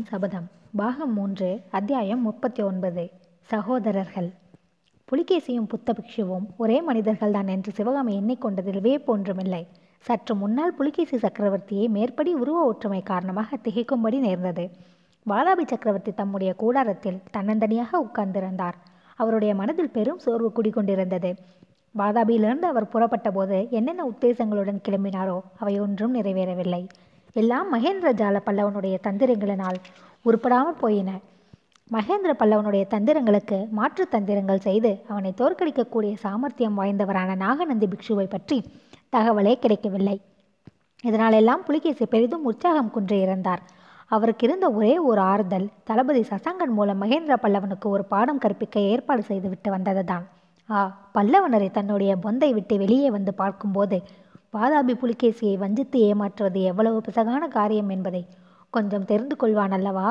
சிவகாமியின் சபதம். பாகம் மூன்று அத்தியாயம் முப்பத்தி ஒன்பது சகோதரர்கள். புலிகேசியும் புத்த பிக்ஷுவும் ஒரே மனிதர்கள்தான் என்று சிவகாமி எண்ணிக்கொண்டதில் வியப்பு சற்று முன்னால் புலிகேசி சக்கரவர்த்தியை மேற்படி உருவ ஒற்றுமை காரணமாக திகைக்கும்படி நேர்ந்தது. வாலாபி சக்கரவர்த்தி தம்முடைய கூடாரத்தில் தன்னந்தனியாக உட்கார்ந்திருந்தார். அவருடைய மனதில் பெரும் சோர்வு குடிகொண்டிருந்தது. வாதாபியிலிருந்து அவர் புறப்பட்ட போது என்னென்ன உத்தேசங்களுடன் கிளம்பினாரோ அவை ஒன்றும் நிறைவேறவில்லை. எல்லாம் மகேந்திர ஜால பல்லவனுடைய தந்திரங்களினால் உருப்படாமல் போயின. மகேந்திர பல்லவனுடைய தந்திரங்களுக்கு மாற்று தந்திரங்கள் செய்து அவனை தோற்கடிக்கக்கூடிய சாமர்த்தியம் வாய்ந்தவரான நாகநந்தி பிக்ஷுவை பற்றி தகவலே கிடைக்கவில்லை. இதனாலெல்லாம் புலிகேசி பெரிதும் உற்சாகம் குன்றியிருந்தார் அவருக்கு இருந்த ஒரே ஒரு ஆறுதல் தளபதி சசங்கன் மூலம் மகேந்திர பல்லவனுக்கு ஒரு பாடம் கற்பிக்க ஏற்பாடு செய்துவிட்டு வந்ததுதான். ஆ பல்லவனரை தன்னுடைய பொந்தை விட்டு வெளியே வந்து பார்க்கும்போது வாதாபி புலிகேசியை வஞ்சித்து ஏமாற்றுவது எவ்வளவு பிசகான காரியம் என்பதை கொஞ்சம் தெரிந்து கொள்வான் அல்லவா?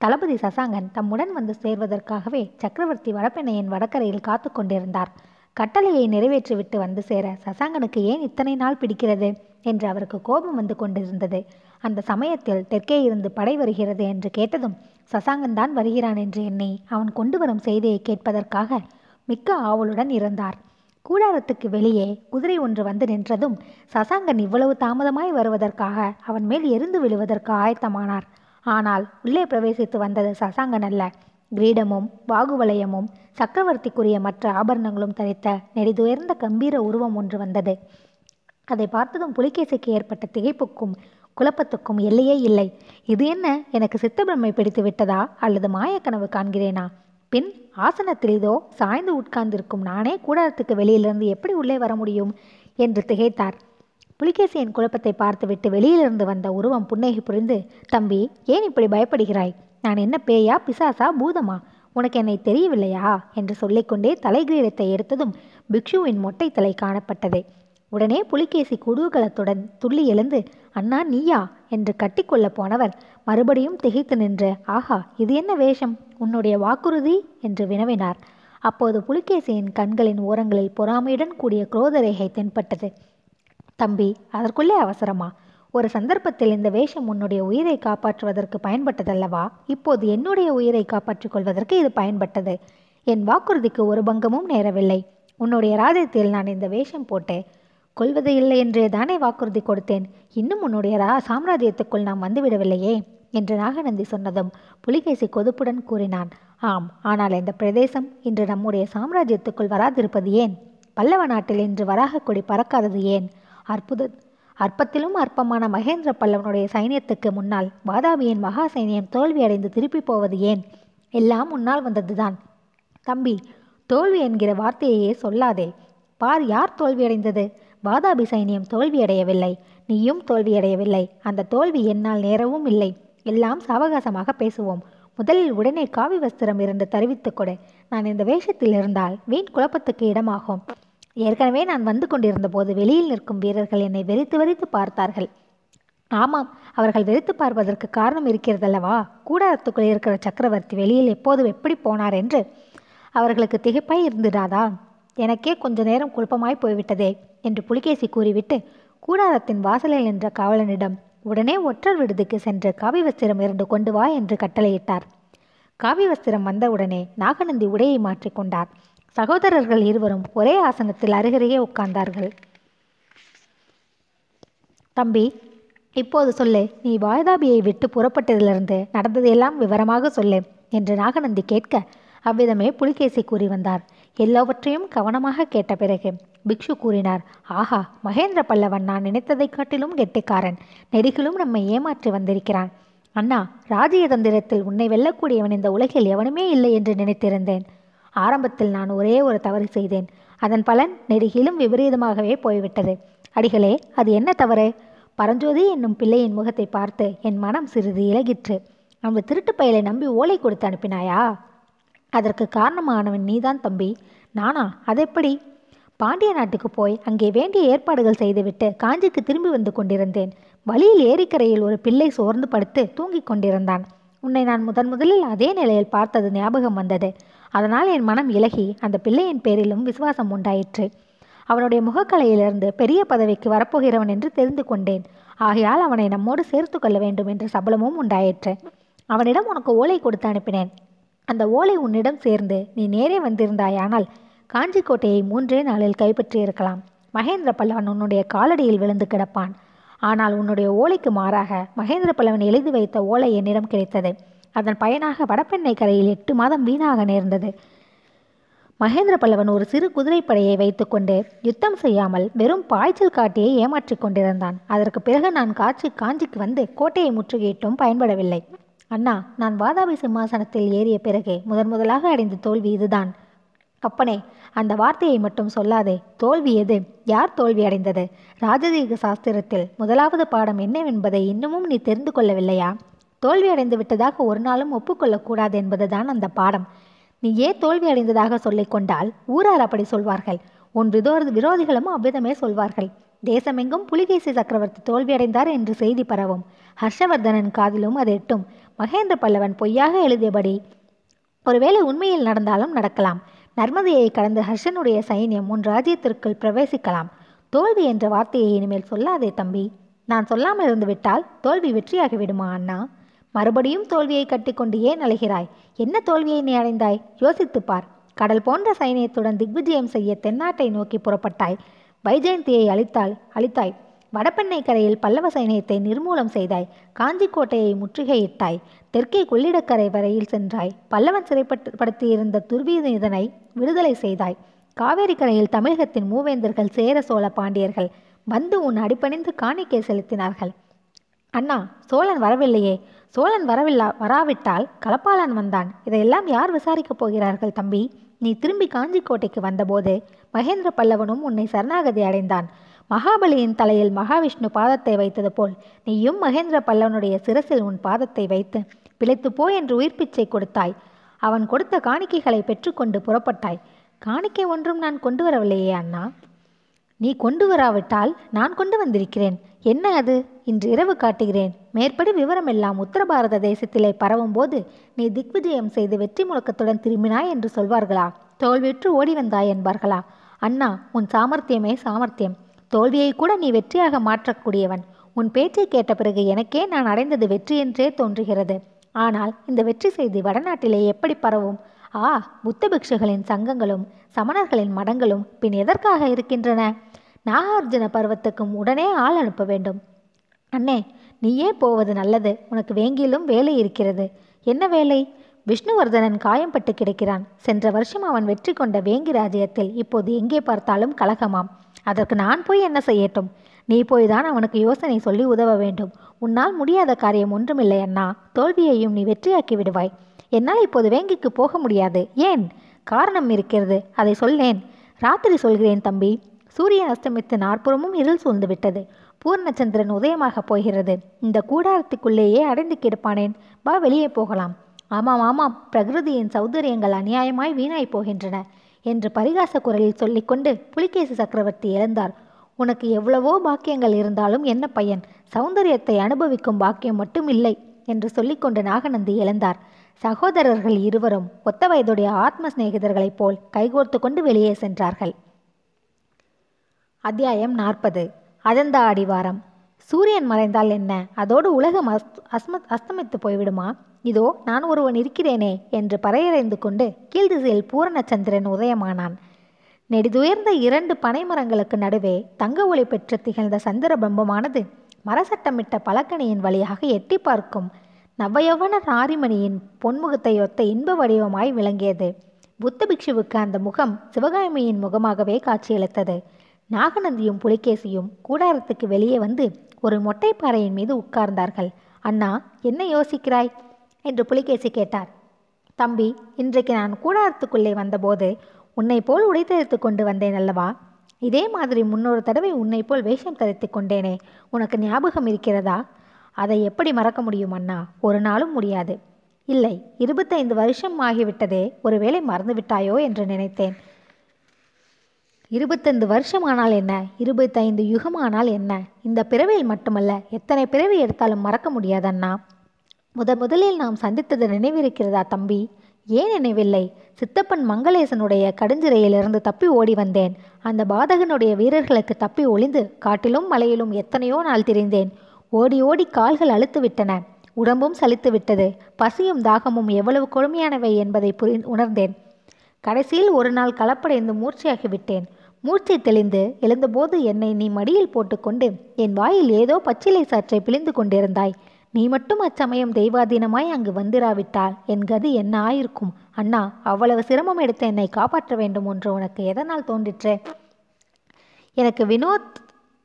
தளபதி சசாங்கன் தம்முடன் வந்து சேர்வதற்காகவே சக்கரவர்த்தி வடப்பெண்ணையின் வடக்கரையில் காத்து கொண்டிருந்தார். கட்டளையை நிறைவேற்றிவிட்டு வந்து சேர சசாங்கனுக்கு ஏன் இத்தனை நாள் பிடிக்கிறது என்று அவருக்கு கோபம் வந்து கொண்டிருந்தது. அந்த சமயத்தில் தெற்கே இருந்து படை வருகிறது என்று கேட்டதும் சசாங்கன் தான் வருகிறான் என்று எண்ணி அவன் கொண்டு வரும் செய்தியை கேட்பதற்காக மிக்க ஆவலுடன் இருந்தார். கூடாரத்துக்கு வெளியே குதிரை ஒன்று வந்து நின்றதும் சசாங்கன் இவ்வளவு தாமதமாய் வருவதற்காக அவன் மேல் எரிந்து விழுவதற்கு ஆயத்தமானார். ஆனால் உள்ளே பிரவேசித்து வந்தது சசாங்கன் அல்ல. கிரீடமும் பாகுவலயமும் சக்கரவர்த்திக்குரிய மற்ற ஆபரணங்களும் தரித்த நெடிதுயர்ந்த கம்பீர உருவம் ஒன்று வந்தது. அதை பார்த்ததும் புலிகேசிக்கு ஏற்பட்ட திகைப்புக்கும் குழப்பத்துக்கும் எல்லையே இல்லை. இது என்ன? எனக்கு சித்தபிரமை பிடித்து விட்டதா அல்லது மாயக்கனவு காண்கிறேனா பின் ஆசனத்தில் இதோ சாய்ந்து உட்கார்ந்திருக்கும் நானே கூடாரத்துக்கு வெளியிலிருந்து எப்படி உள்ளே வர முடியும்? என்று திகைத்தார். புலிகேசியின் குழப்பத்தை பார்த்துவிட்டு வெளியிலிருந்து வந்த உருவம் புன்னகை புரிந்து தம்பி ஏன் இப்படி பயப்படுகிறாய்? நான் என்ன பேயா பிசாசா பூதமா? உனக்கு என்னை தெரியவில்லையா? என்று சொல்லிக்கொண்டே தலைகிரீடத்தை எடுத்ததும் பிக்ஷுவின் மொட்டை தலை காணப்பட்டது. உடனே புலிகேசி குதூகலத்துடன் துள்ளி எழுந்து அண்ணா நீயா? என்று கட்டிக்கொள்ளப் போனவர். மறுபடியும் திகைத்து நின்று ஆஹா இது என்ன வேஷம்? உன்னுடைய வாக்குறுதி? என்று வினவினார். அப்போது புலிகேசியின் கண்களின் ஓரங்களில் பொறாமையுடன் கூடிய குரோதரேகை தென்பட்டது. தம்பி அதற்குள்ளே அவசரமா? ஒரு சந்தர்ப்பத்தில் இந்த வேஷம் உன்னுடைய உயிரை காப்பாற்றுவதற்கு பயன்பட்டதல்லவா? இப்போது என்னுடைய உயிரை காப்பாற்றிக் கொள்வதற்கு இது பயன்பட்டது. என் வாக்குறுதிக்கு ஒரு பங்கமும் நேரவில்லை. உன்னுடைய ராஜ்யத்தில் நான் இந்த வேஷம் போட்டு கொள்வது இல்லை என்றே தானே வாக்குறுதி கொடுத்தேன். இன்னும் உன்னுடைய ரா சாம்ராஜ்யத்துக்குள் நாம் வந்துவிடவில்லையே? என்று நாகநந்தி சொன்னதும் புலிகேசி கொதுப்புடன் கூறினான். ஆம் ஆனால் இந்த பிரதேசம் இன்று நம்முடைய சாம்ராஜ்யத்துக்குள் வராதிருப்பது ஏன்? பல்லவ நாட்டில் இன்று வராக கொடி பறக்காதது ஏன்? அற்புத அற்பத்திலும் அற்பமான மகேந்திர பல்லவனுடைய சைனியத்துக்கு முன்னால் வாதாபியின் மகா சைனியம் தோல்வியடைந்து திருப்பி போவது ஏன்? எல்லாம் முன்னால் வந்ததுதான். தம்பி தோல்வி என்கிற வார்த்தையையே சொல்லாதே. பார் யார் தோல்வியடைந்தது வாதாபி சைனியம் தோல்வியடையவில்லை. நீயும் தோல்வியடையவில்லை. அந்த தோல்வி என்னால் நேரவும் இல்லை. எல்லாம் சாவகாசமாக பேசுவோம். முதலில் உடனே காவி வஸ்திரம் இருந்து தெரிவித்துக் கொடு. நான் இந்த வேஷத்தில் இருந்தால் வீண் குழப்பத்துக்கு இடமாகும். ஏற்கனவே நான் வந்து கொண்டிருந்த போது வெளியில் நிற்கும் வீரர்கள் என்னை வெறித்து வெறித்து பார்த்தார்கள். ஆமாம் அவர்கள் வெறித்து பார்ப்பதற்கு காரணம் இருக்கிறதல்லவா? கூடாரத்துக்குள் இருக்கிற சக்கரவர்த்தி வெளியில் எப்போது எப்படி போனார் என்று? அவர்களுக்கு திகைப்பாய் இருந்துடாதா? எனக்கே கொஞ்ச நேரம் குழப்பமாய் போய்விட்டதே. என்று புலிகேசி கூறிவிட்டு கூடாரத்தின் வாசலில் நின்ற காவலனிடம் உடனே ஒற்றர் விடுதிக்கு சென்று காவி வஸ்திரம் இரண்டு கொண்டு வா என்று கட்டளையிட்டார். காவி வஸ்திரம் வந்தவுடனே நாகநந்தி உடையை மாற்றிக்கொண்டார் சகோதரர்கள் இருவரும் ஒரே ஆசனத்தில் அருகருகே உட்கார்ந்தார்கள். தம்பி இப்போது சொல்லு நீ வாய்தாபியை விட்டு புறப்பட்டதிலிருந்து நடந்ததையெல்லாம் விவரமாக சொல்லு என்று நாகநந்தி கேட்க அவ்விதமே புலிகேசி கூறி வந்தார். எல்லாவற்றையும் கவனமாக கேட்ட பிறகு பிக்ஷு கூறினார் ஆஹா மகேந்திர பல்லவன் நான் நினைத்ததைக் காட்டிலும் கெட்டிக்காரன். நெருகிலும் நம்மை ஏமாற்றி வந்திருக்கிறான். அண்ணா ராஜ்யதந்திரத்தில் உன்னை வெல்லக்கூடியவன் இந்த உலகில் எவனுமே இல்லை என்று நினைத்திருந்தேன். ஆரம்பத்தில் நான் ஒரே ஒரு தவறு செய்தேன். அதன் பலன் நெருகிலும் விபரீதமாகவே போய்விட்டது. அடிகளே அது என்ன தவறு? பரஞ்சோதி என்னும் பிள்ளையின் முகத்தை பார்த்து என் மனம் சிறிது இலகிற்று. அந்த திருட்டு பயலை நம்பி ஓலை கொடுத்து அனுப்பினாயா? அதற்கு காரணமானவன் நீதான் தம்பி. நானா? அதெப்படி? பாண்டிய நாட்டுக்கு போய் அங்கே வேண்டிய ஏற்பாடுகள் செய்துவிட்டு காஞ்சிக்கு திரும்பி வந்து கொண்டிருந்தேன். வழியில் ஏரிக்கரையில் ஒரு பிள்ளை சோர்ந்து படுத்து தூங்கிக் கொண்டிருந்தான். உன்னை நான் முதன் முதலில் அதே நிலையில் பார்த்தது ஞாபகம் வந்தது. அதனால் என் மனம் இலகி அந்த பிள்ளையின் பேரிலும் விசுவாசம் உண்டாயிற்று. அவனுடைய முகக்கலையிலிருந்து பெரிய பதவிக்கு வரப்போகிறவன் என்று தெரிந்து கொண்டேன். ஆகையால் அவனை நம்மோடு சேர்த்து கொள்ள வேண்டும் என்ற சபலமும் உண்டாயிற்று. அவனிடம் உனக்கு ஓலை கொடுத்து அனுப்பினேன். அந்த ஓலை உன்னிடம் சேர்ந்து நீ நேரே வந்திருந்தாயானால் காஞ்சி கோட்டையை மூன்றே நாளில் கைப்பற்றியிருக்கலாம். மகேந்திர பல்லவன் உன்னுடைய காலடியில் விழுந்து கிடப்பான். ஆனால் உன்னுடைய ஓலைக்கு மாறாக மகேந்திர பல்லவன் எழுதி வைத்த ஓலை என்னிடம் கிடைத்தது. அதன் பயனாக வடபெண்ணை கரையில் எட்டு மாதம் வீணாக நேர்ந்தது. மகேந்திர பல்லவன் ஒரு சிறு குதிரைப்படையை வைத்துக்கொண்டு யுத்தம் செய்யாமல் வெறும் பாய்ச்சல் காட்டியே ஏமாற்றிக் கொண்டிருந்தான். அதற்கு பிறகு நான் காட்சி காஞ்சிக்கு வந்து கோட்டையை முற்றுகையிட்டும் பயன்படவில்லை. அண்ணா நான் வாதாபி சிம்மாசனத்தில் ஏறிய பிறகே முதன் முதலாக அடைந்த தோல்வி இதுதான். அப்பனே அந்த வார்த்தையை மட்டும் சொல்லாதே. தோல்வி எது? யார் தோல்வி அடைந்தது? ராஜதீக சாஸ்திரத்தில் முதலாவது பாடம் என்னவென்பதை இன்னமும் நீ தெரிந்து கொள்ளவில்லையா? தோல்வி அடைந்து விட்டதாக ஒரு நாளும் ஒப்புக்கொள்ளக்கூடாது என்பதுதான் அந்த பாடம். நீ ஏன் தோல்வி அடைந்ததாக சொல்லிக் கொண்டால்? ஊரார் அப்படி சொல்வார்கள். உன் விதோ விரோதிகளும் அவ்விதமே சொல்வார்கள். தேசமெங்கும் புலிகேசி சக்கரவர்த்தி தோல்வியடைந்தார் என்று செய்தி பரவும். ஹர்ஷவர்தனன் காதிலும் அது எட்டும். மகேந்திர பல்லவன் பொய்யாக எழுதியபடி ஒருவேளை உண்மையில் நடந்தாலும் நடக்கலாம். நர்மதையை கடந்து ஹர்ஷனுடைய சைன்யம் உன் ராஜ்யத்திற்குள் பிரவேசிக்கலாம். தோல்வி என்ற வார்த்தையை இனிமேல் சொல்லாதே தம்பி. நான் சொல்லாமல் இருந்து விட்டால் தோல்வி வெற்றியாகி விடுமா அண்ணா? மறுபடியும் தோல்வியை கட்டிக்கொண்டு ஏன் அழைகிறாய்? என்ன தோல்வியை நீ அடைந்தாய்? யோசித்துப் பார். கடல் போன்ற சைனியத்துடன் திக்விஜயம் செய்ய தென்னாட்டை நோக்கி புறப்பட்டாய். வைஜெயந்தியை அழித்தாள் அழித்தாய். வடபெண்ணை கரையில் பல்லவ சைனியத்தை நிர்மூலம் செய்தாய். காஞ்சிக்கோட்டையை முற்றுகையிட்டாய். தெற்கே கொள்ளிடக்கரை வரையில் சென்றாய். பல்லவன் சிறைப்படுத்தியிருந்த துர்வீதனை விடுதலை செய்தாய். காவேரி கரையில் தமிழகத்தின் மூவேந்தர்கள் சேர சோழ பாண்டியர்கள் வந்து உன் அடிப்பணிந்து காணிக்கை செலுத்தினார்கள். அண்ணா சோழன் வரவில்லையே. சோழன் வரவில்லா வராவிட்டால் கலப்பாளன் வந்தான். இதையெல்லாம் யார் விசாரிக்கப் போகிறார்கள் தம்பி? நீ திரும்பி காஞ்சிக்கோட்டைக்கு வந்தபோது மகேந்திர பல்லவனும் உன்னை சரணாகதி அடைந்தான். மகாபலியின் தலையில் மகாவிஷ்ணு பாதத்தை வைத்தது போல் நீயும் மகேந்திர பல்லவனுடைய சிரசில் உன் பாதத்தை வைத்து பிழைத்து போ என்று உயிர் பிச்சை கொடுத்தாய். அவன் கொடுத்த காணிக்கைகளை பெற்றுக்கொண்டு புறப்பட்டாய். காணிக்கை ஒன்றும் நான் கொண்டு வரவில்லையே அண்ணா. நீ கொண்டு வராவிட்டால் நான் கொண்டு வந்திருக்கிறேன். என்ன அது? இன்று இரவு காட்டுகிறேன். மேற்படி விவரமெல்லாம் உத்தர பாரத தேசத்திலே பரவும்போது நீ திக்விஜயம் செய்து வெற்றி முழக்கத்துடன் திரும்பினாய் என்று சொல்வார்களா? தோல்வியுற்று ஓடி வந்தாய் என்பார்களா? அண்ணா உன் சாமர்த்தியமே சாமர்த்தியம். தோல்வியை கூட நீ வெற்றியாக மாற்றக்கூடியவன். உன் பேச்சை கேட்ட பிறகு எனக்கே நான் அடைந்தது வெற்றி என்றே தோன்றுகிறது. ஆனால் இந்த வெற்றி செய்தி வடநாட்டிலே எப்படி பரவும்? ஆ புத்த பிக்ஷுகளின் சங்கங்களும் சமணர்களின் மடங்களும் பின் எதற்காக இருக்கின்றன? நாகார்ஜுன பருவத்துக்கும் உடனே ஆள் அனுப்ப வேண்டும். அண்ணே நீயே போவது நல்லது. உனக்கு வேங்கிலும் வேலை இருக்கிறது. என்ன வேலை? விஷ்ணுவர்தனன் காயம்பட்டு கிடக்கிறான். சென்ற வருஷம் அவன் வெற்றி கொண்ட வேங்கி ராஜ்யத்தில் இப்போது எங்கே பார்த்தாலும் கலகமாம். அதற்கு நான் போய் என்ன செய்யட்டும்? நீ போய்தான் அவனுக்கு யோசனை சொல்லி உதவ வேண்டும். உன்னால் முடியாத காரியம் ஒன்றுமில்லை அண்ணா. தோல்வியையும் நீ வெற்றியாக்கி விடுவாய். என்னால் இப்போது வேங்கிக்கு போக முடியாது. ஏன்? காரணம் இருக்கிறது. அதை சொல்லேன். ராத்திரி சொல்கிறேன் தம்பி. சூரியன் அஸ்தமித்து நாற்புறமும் இருள் சூழ்ந்து விட்டது பூர்ணச்சந்திரன் உதயமாக போகிறது. இந்த கூடாரத்துக்குள்ளேயே அடைந்து கிடப்பானேன். வா வெளியே போகலாம். ஆமாம் ஆமாம். பிரகிருதியின் சௌந்தரியங்கள் அநியாயமாய் வீணாய் போகின்றன. என்று பரிகாச குரலில் சொல்லிக்கொண்டு புலிகேசி சக்கரவர்த்தி எழுந்தார். உனக்கு எவ்வளவோ பாக்கியங்கள் இருந்தாலும் என்ன பையன்? சௌந்தரியத்தை அனுபவிக்கும் பாக்கியம் மட்டும் இல்லை என்று சொல்லிக்கொண்டு நாகநந்தி எழுந்தார். சகோதரர்கள் இருவரும் ஒத்த வயதுடைய ஆத்ம சிநேகிதர்களைப் போல் கைகோர்த்து கொண்டு வெளியே சென்றார்கள். அத்தியாயம் நாற்பது. அஜந்தா அடிவாரம். சூரியன் மறைந்தால் என்ன? அதோடு உலகம் அஸ் அஸ்ம அஸ்தமித்து போய்விடுமா? இதோ நான் ஒருவன் இருக்கிறேனே என்று பறையறைந்து கொண்டு கீழ்திசையில் பூரணச்சந்திரன் உதயமானான். நெடுதுயர்ந்த இரண்டு பனைமரங்களுக்கு நடுவே தங்க ஒளி பெற்று திகழ்ந்த சந்திர பிரம்பமானது மரசட்டமிட்ட பலக்கணியின் வழியாக எட்டி பார்க்கும் நவயவன நாரிமணியின் பொன்முகத்தை ஒத்த இன்ப வடிவமாய் விளங்கியது. புத்த பிக்ஷுவுக்கு அந்த முகம் சிவகாமியின் முகமாகவே காட்சியளித்தது. நாகநந்தியும் புலிகேசியும் கூடாரத்துக்கு வெளியே வந்து ஒரு மொட்டைப்பாறையின் மீது உட்கார்ந்தார்கள். அண்ணா என்ன யோசிக்கிறாய்? என்று புலிகேசி கேட்டார். தம்பி இன்றைக்கு நான் கூடாரத்துக்குள்ளே வந்தபோது உன்னை போல் உடைத்தெடுத்து கொண்டு வந்தேன் அல்லவா? இதே மாதிரி முன்னொரு தடவை உன்னை போல் வேஷம் தரித்து கொண்டேனே. உனக்கு ஞாபகம் இருக்கிறதா? அதை எப்படி மறக்க முடியும் அண்ணா? ஒரு நாளும் முடியாது. இல்லை இருபத்தைந்து வருஷம் ஆகிவிட்டதே. ஒருவேளை மறந்துவிட்டாயோ என்று நினைத்தேன். இருபத்தைந்து வருஷம் ஆனால் என்ன? இருபத்தைந்து யுகமானால் என்ன? இந்த பிறவியில் மட்டுமல்ல எத்தனை பிறவி எடுத்தாலும் மறக்க முடியாதண்ணா. முத முதலில் நாம் சந்தித்தது நினைவிருக்கிறதா தம்பி? ஏன் நினைவில்லை? சித்தப்பன் மங்களேசனுடைய கடுஞ்சிறையிலிருந்து தப்பி ஓடி வந்தேன். அந்த பாதகனுடைய வீரர்களுக்கு தப்பி ஒளிந்து காட்டிலும் மலையிலும் எத்தனையோ நாள் திரிந்தேன். ஓடி ஓடி கால்கள் அழுத்து விட்டன. உடம்பும் சலித்து விட்டது. பசியும் தாகமும் எவ்வளவு கொடுமையானவை என்பதை புரி உணர்ந்தேன். கடைசியில் ஒரு நாள் கலப்படைந்து மூர்ச்சையாகிவிட்டேன் மூர்ச்சை தெளிந்து எழுந்தபோது என்னை நீ மடியில் போட்டுக்கொண்டு என் வாயில் ஏதோ பச்சிலை சாற்றை பிழிந்து கொண்டிருந்தாய். நீ மட்டும் அச்சமயம் தெய்வாதீனமாய் அங்கு வந்திராவிட்டால் என் கதி என்ன ஆயிருக்கும் அண்ணா அவ்வளவு சிரமம் எடுத்து என்னை காப்பாற்ற வேண்டும் என்று உனக்கு எதனால் தோன்றிற்றே? எனக்கு வினோத்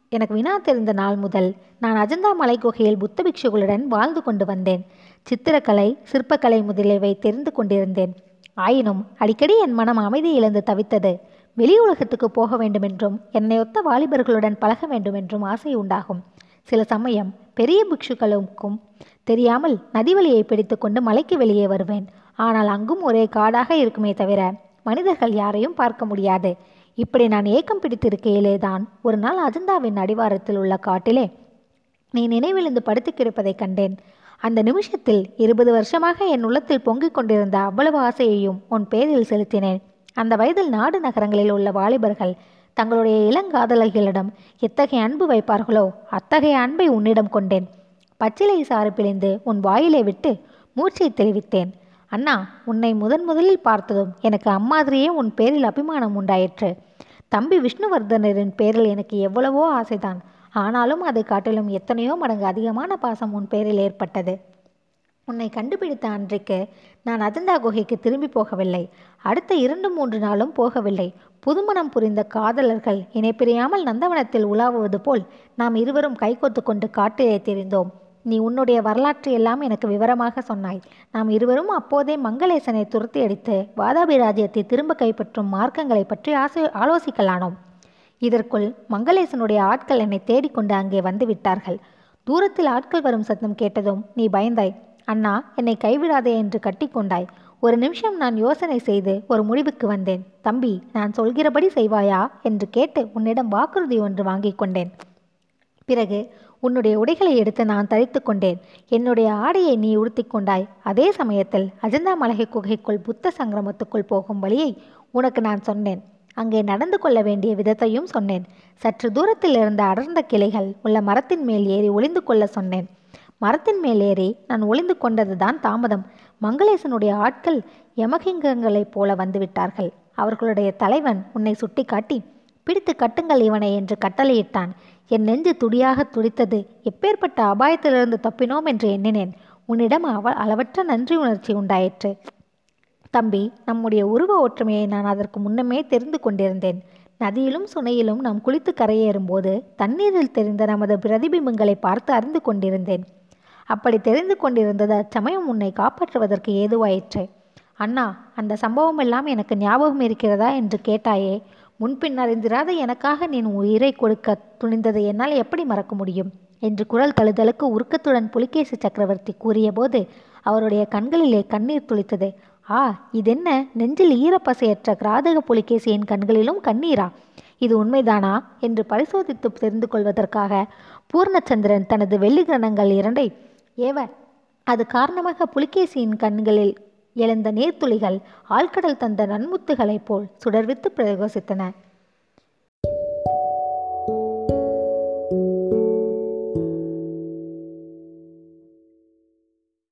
எனக்கு வினா தெரிந்த நாள் முதல் நான் அஜந்தா மலை குகையில் புத்த பிக்ஷுகளுடன் வாழ்ந்து கொண்டு வந்தேன். சித்திரக்கலை சிற்பக்கலை முதலியவை தெரிந்து கொண்டிருந்தேன். ஆயினும் அடிக்கடி என் மனம் அமைதி இழந்து தவித்தது. வெளி உலகத்துக்கு போக வேண்டுமென்றும் என்னை ஒத்த வாலிபர்களுடன் பழக வேண்டுமென்றும் ஆசை உண்டாகும். சில சமயம் பெரிய பிக்ஷுக்களுக்கும் தெரியாமல் நதி வழியை பிடித்துக்கொண்டு மலைக்கு வெளியே வருவேன். ஆனால் அங்கும் ஒரே காடாக இருக்குமே தவிர மனிதர்கள் யாரையும் பார்க்க முடியாது. இப்படி நான் ஏக்கம் பிடித்திருக்கையிலே தான் ஒரு நாள் அஜந்தாவின் அடிவாரத்தில் உள்ள காட்டிலே நீ நினைவிழுந்து படுத்து கிடப்பதைக் கண்டேன். அந்த நிமிஷத்தில் இருபது வருஷமாக என் உள்ளத்தில் பொங்கிக் கொண்டிருந்த அவ்வளவு ஆசையையும் உன் பேரில் செலுத்தினேன். அந்த வயதில் நாடு நகரங்களில் உள்ள வாலிபர்கள் தங்களுடைய இளங்காதலர்களிடம் எத்தகைய அன்பு வைப்பார்களோ அத்தகைய அன்பை உன்னிடம் கொண்டேன். பச்சிலை சாறு பிழிந்து உன் வாயிலே விட்டு மூச்சை தெரிவித்தேன் அண்ணா உன்னை முதன் முதலில் பார்த்ததும் எனக்கு அம்மாதிரியே உன் பேரில் அபிமானம் உண்டாயிற்று. தம்பி விஷ்ணுவர்தனரின் பேரில் எனக்கு எவ்வளவோ ஆசைதான். ஆனாலும் அதை காட்டிலும் எத்தனையோ மடங்கு அதிகமான பாசம் உன் பேரில் ஏற்பட்டது. உன்னை கண்டுபிடித்த அன்றைக்கு நான் அஜந்தா குகைக்கு திரும்பி போகவில்லை. அடுத்த இரண்டு மூன்று நாளும் போகவில்லை. புதுமணம் புரிந்த காதலர்கள் இணைப்பிரியாமல் நந்தவனத்தில் உலாவுவது போல் நாம் இருவரும் கைகோத்து கொண்டு காட்டிலே தெரிந்தோம். நீ உன்னுடைய வரலாற்று எல்லாம் எனக்கு விவரமாக சொன்னாய். நாம் இருவரும் அப்போதே மங்களேசனை துரத்தி அடித்து வாதாபி ராஜ்யத்தை திரும்ப கைப்பற்றும் மார்க்கங்களை பற்றி ஆசை ஆலோசிக்கலானோம். இதற்குள் மங்களேசனுடைய ஆட்கள் என்னை தேடிக்கொண்டு அங்கே வந்து விட்டார்கள். தூரத்தில் ஆட்கள் வரும் சத்தம் கேட்டதும் நீ பயந்தாய். அண்ணா என்னை கைவிடாதே என்று கட்டிக்கொண்டாய் ஒரு நிமிஷம் நான் யோசனை செய்து ஒரு முடிவுக்கு வந்தேன். தம்பி நான் சொல்கிறபடி செய்வாயா? என்று கேட்டு உன்னிடம் வாக்குறுதி ஒன்று வாங்கிக் கொண்டேன். பிறகு உன்னுடைய உடைகளை எடுத்து நான் தரித்து கொண்டேன். என்னுடைய ஆடையை நீ உடுத்தி கொண்டாய். அதே சமயத்தில் அஜந்தா மலகை குகைக்குள் புத்த சங்கிரமத்துக்குள் போகும் வழியை உனக்கு நான் சொன்னேன். அங்கே நடந்து கொள்ள வேண்டிய விதத்தையும் சொன்னேன். சற்று தூரத்தில் இருந்த அடர்ந்த கிளைகள் உள்ள மரத்தின் மேல் ஏறி ஒளிந்து கொள்ள சொன்னேன். மரத்தின் மேலேறி நான் ஒளிந்து கொண்டதுதான் தாமதம். மங்களேசனுடைய ஆட்கள் யமகிங்கங்களைப் போல வந்துவிட்டார்கள். அவர்களுடைய தலைவன் உன்னை சுட்டிக்காட்டி பிடித்து கட்டுங்கள் இவனை என்று கட்டளையிட்டான். என் நெஞ்சு துடியாக துடித்தது. எப்பேற்பட்ட அபாயத்திலிருந்து தப்பினோம் என்று எண்ணினேன். உன்னிடம் அவ அளவற்ற நன்றி உணர்ச்சி உண்டாயிற்று. தம்பி நம்முடைய உருவ ஒற்றுமையை நான் அதற்கு முன்னமே தெரிந்து கொண்டிருந்தேன். நதியிலும் சுனையிலும் நாம் குளித்து கரையேறும்போது தண்ணீரில் தெரிந்த நமது பிரதிபிம்பங்களை பார்த்து அறிந்து கொண்டிருந்தேன். அப்படி தெரிந்து கொண்டிருந்தது அச்சமயம் உன்னை காப்பாற்றுவதற்கு ஏதுவாயிற்று. அண்ணா அந்த சம்பவம் எல்லாம் எனக்கு ஞாபகம் இருக்கிறதா என்று கேட்டாயே. முன்பின் அறிந்திராத எனக்காக நீ உயிரை கொடுக்க துணிந்ததை என்னால் எப்படி மறக்க முடியும்? என்று குரல் தழுதலுக்கு உருக்கத்துடன் புலிகேசி சக்கரவர்த்தி கூறியபோது அவருடைய கண்களிலே கண்ணீர் துளித்தது. ஆ இதென்ன? நெஞ்சில் ஈரப்பசையற்ற கிராதக புலிகேசியின் கண்களிலும் கண்ணீரா? இது உண்மைதானா? என்று பரிசோதித்து தெரிந்து கொள்வதற்காக பூர்ணச்சந்திரன் தனது வெள்ளி கிரணங்கள் இரண்டை ஏவ அது காரணமாக புலிகேசியின் கண்களில் எழுந்த நீர்த்துளிகள் ஆழ்கடல் தந்த நன்முத்துகளைப் போல் சுடர்வித்து பிரயோசித்தன